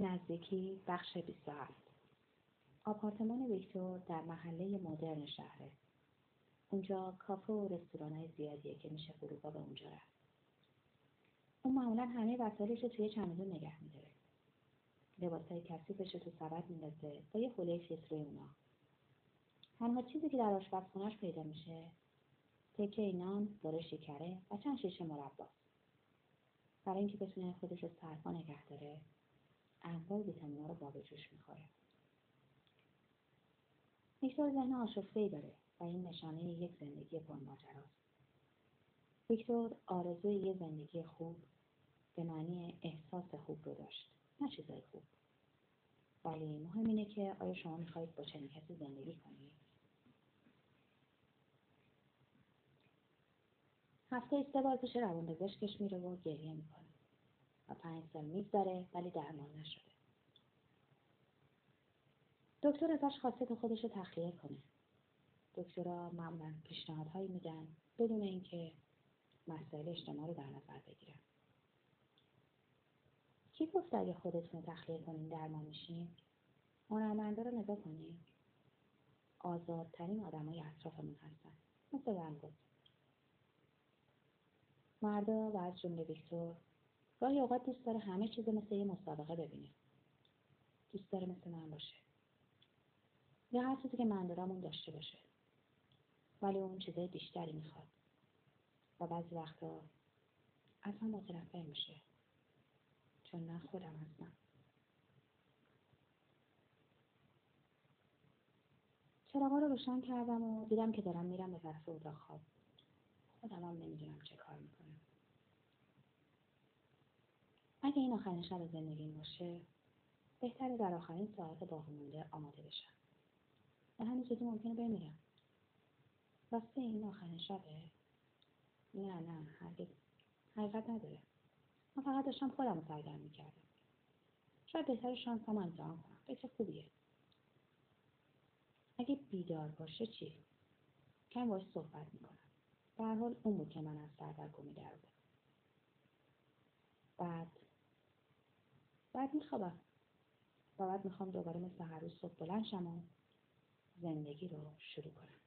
نزدیکی بخش 27 آپارتمان ویکتور در محله مدرن شهره. اونجا کافه و رستوران زیادیه که میشه فرودگاه به اونجا رفت. اون معمولا همه وسایلش رو توی چمدون نگه میداره. لباسای کثیفش رو تو سبد میندازه با یه حوله خیس اونا. تنها چیزی که در آشپزخونهش پیدا میشه تکه نان، داره شکره و چند شیشه مرباست. برای اینکه بتونه خودش رو سرپا نگه داره انواع ویتامینا رو با به جوش می‌خوره. ویکتور ذهن آشفته ای داره و این نشانه یک زندگی پرماجراست. ویکتور آرزوی یه زندگی خوب به معنی احساس خوب رو داشت نه چیزای خوب. ولی مهم اینه که آیا شما می‌خواهید با چنین کسی زندگی کنید؟ هفته سه بار پیش روان پزشکش میره و گریه می‌کنه. و پنج سال میگذره ولی درمان نشده. دکتر ازش خواسته که خودش رو تخلیه کنه. دکترها معمولا پیشنهادهایی میدن بدون اینکه مسائل اجتماع رو در نظر بگیرن. کی گفت اگه خودتون رو تخلیه کنین درمان میشین؟ هنرمندا رو نگاه کنین. آزادترین آدمای اطرافمون هستن. مثل ون مردا و از جمله ویکتور گاهی اوقات دوست داره همه چیز مثل یه مسابقه ببینه. دوست داره مثل من باشه. یا هر چیزی که من دارم اون داشته باشه. ولی اون چیزای بیشتری می‌خواد. و بعضی وقتا از هم متنفر میشه. چون من خودم هستم. چراغا رو روشن کردم و دیدم که دارم میرم به طرف اتاق خواب. خودم هم نمی‌دونم چه کار می‌کنم. اگه این آخرین شب زندگی باشه بهتره در آخرین ساعت باقی مونده آماده بشم. و همین زودی ممکنه بمیرم. راسته این آخرین شبه نه نه هرگز حقیقت نداره. من فقط داشتم خودم رو سرگرم می‌کردم. شاید بهتر شانسم امتحان کنم. فکر خوبیه. اگه بیدار باشه چی؟ کم باش صحبت می‌کنم. به حال اون بود که من از سردرگمی در بعد بعد میخوابم بعد می‌خوام دوباره مثل هر روز صبح بلند شم و زندگی رو شروع کنم.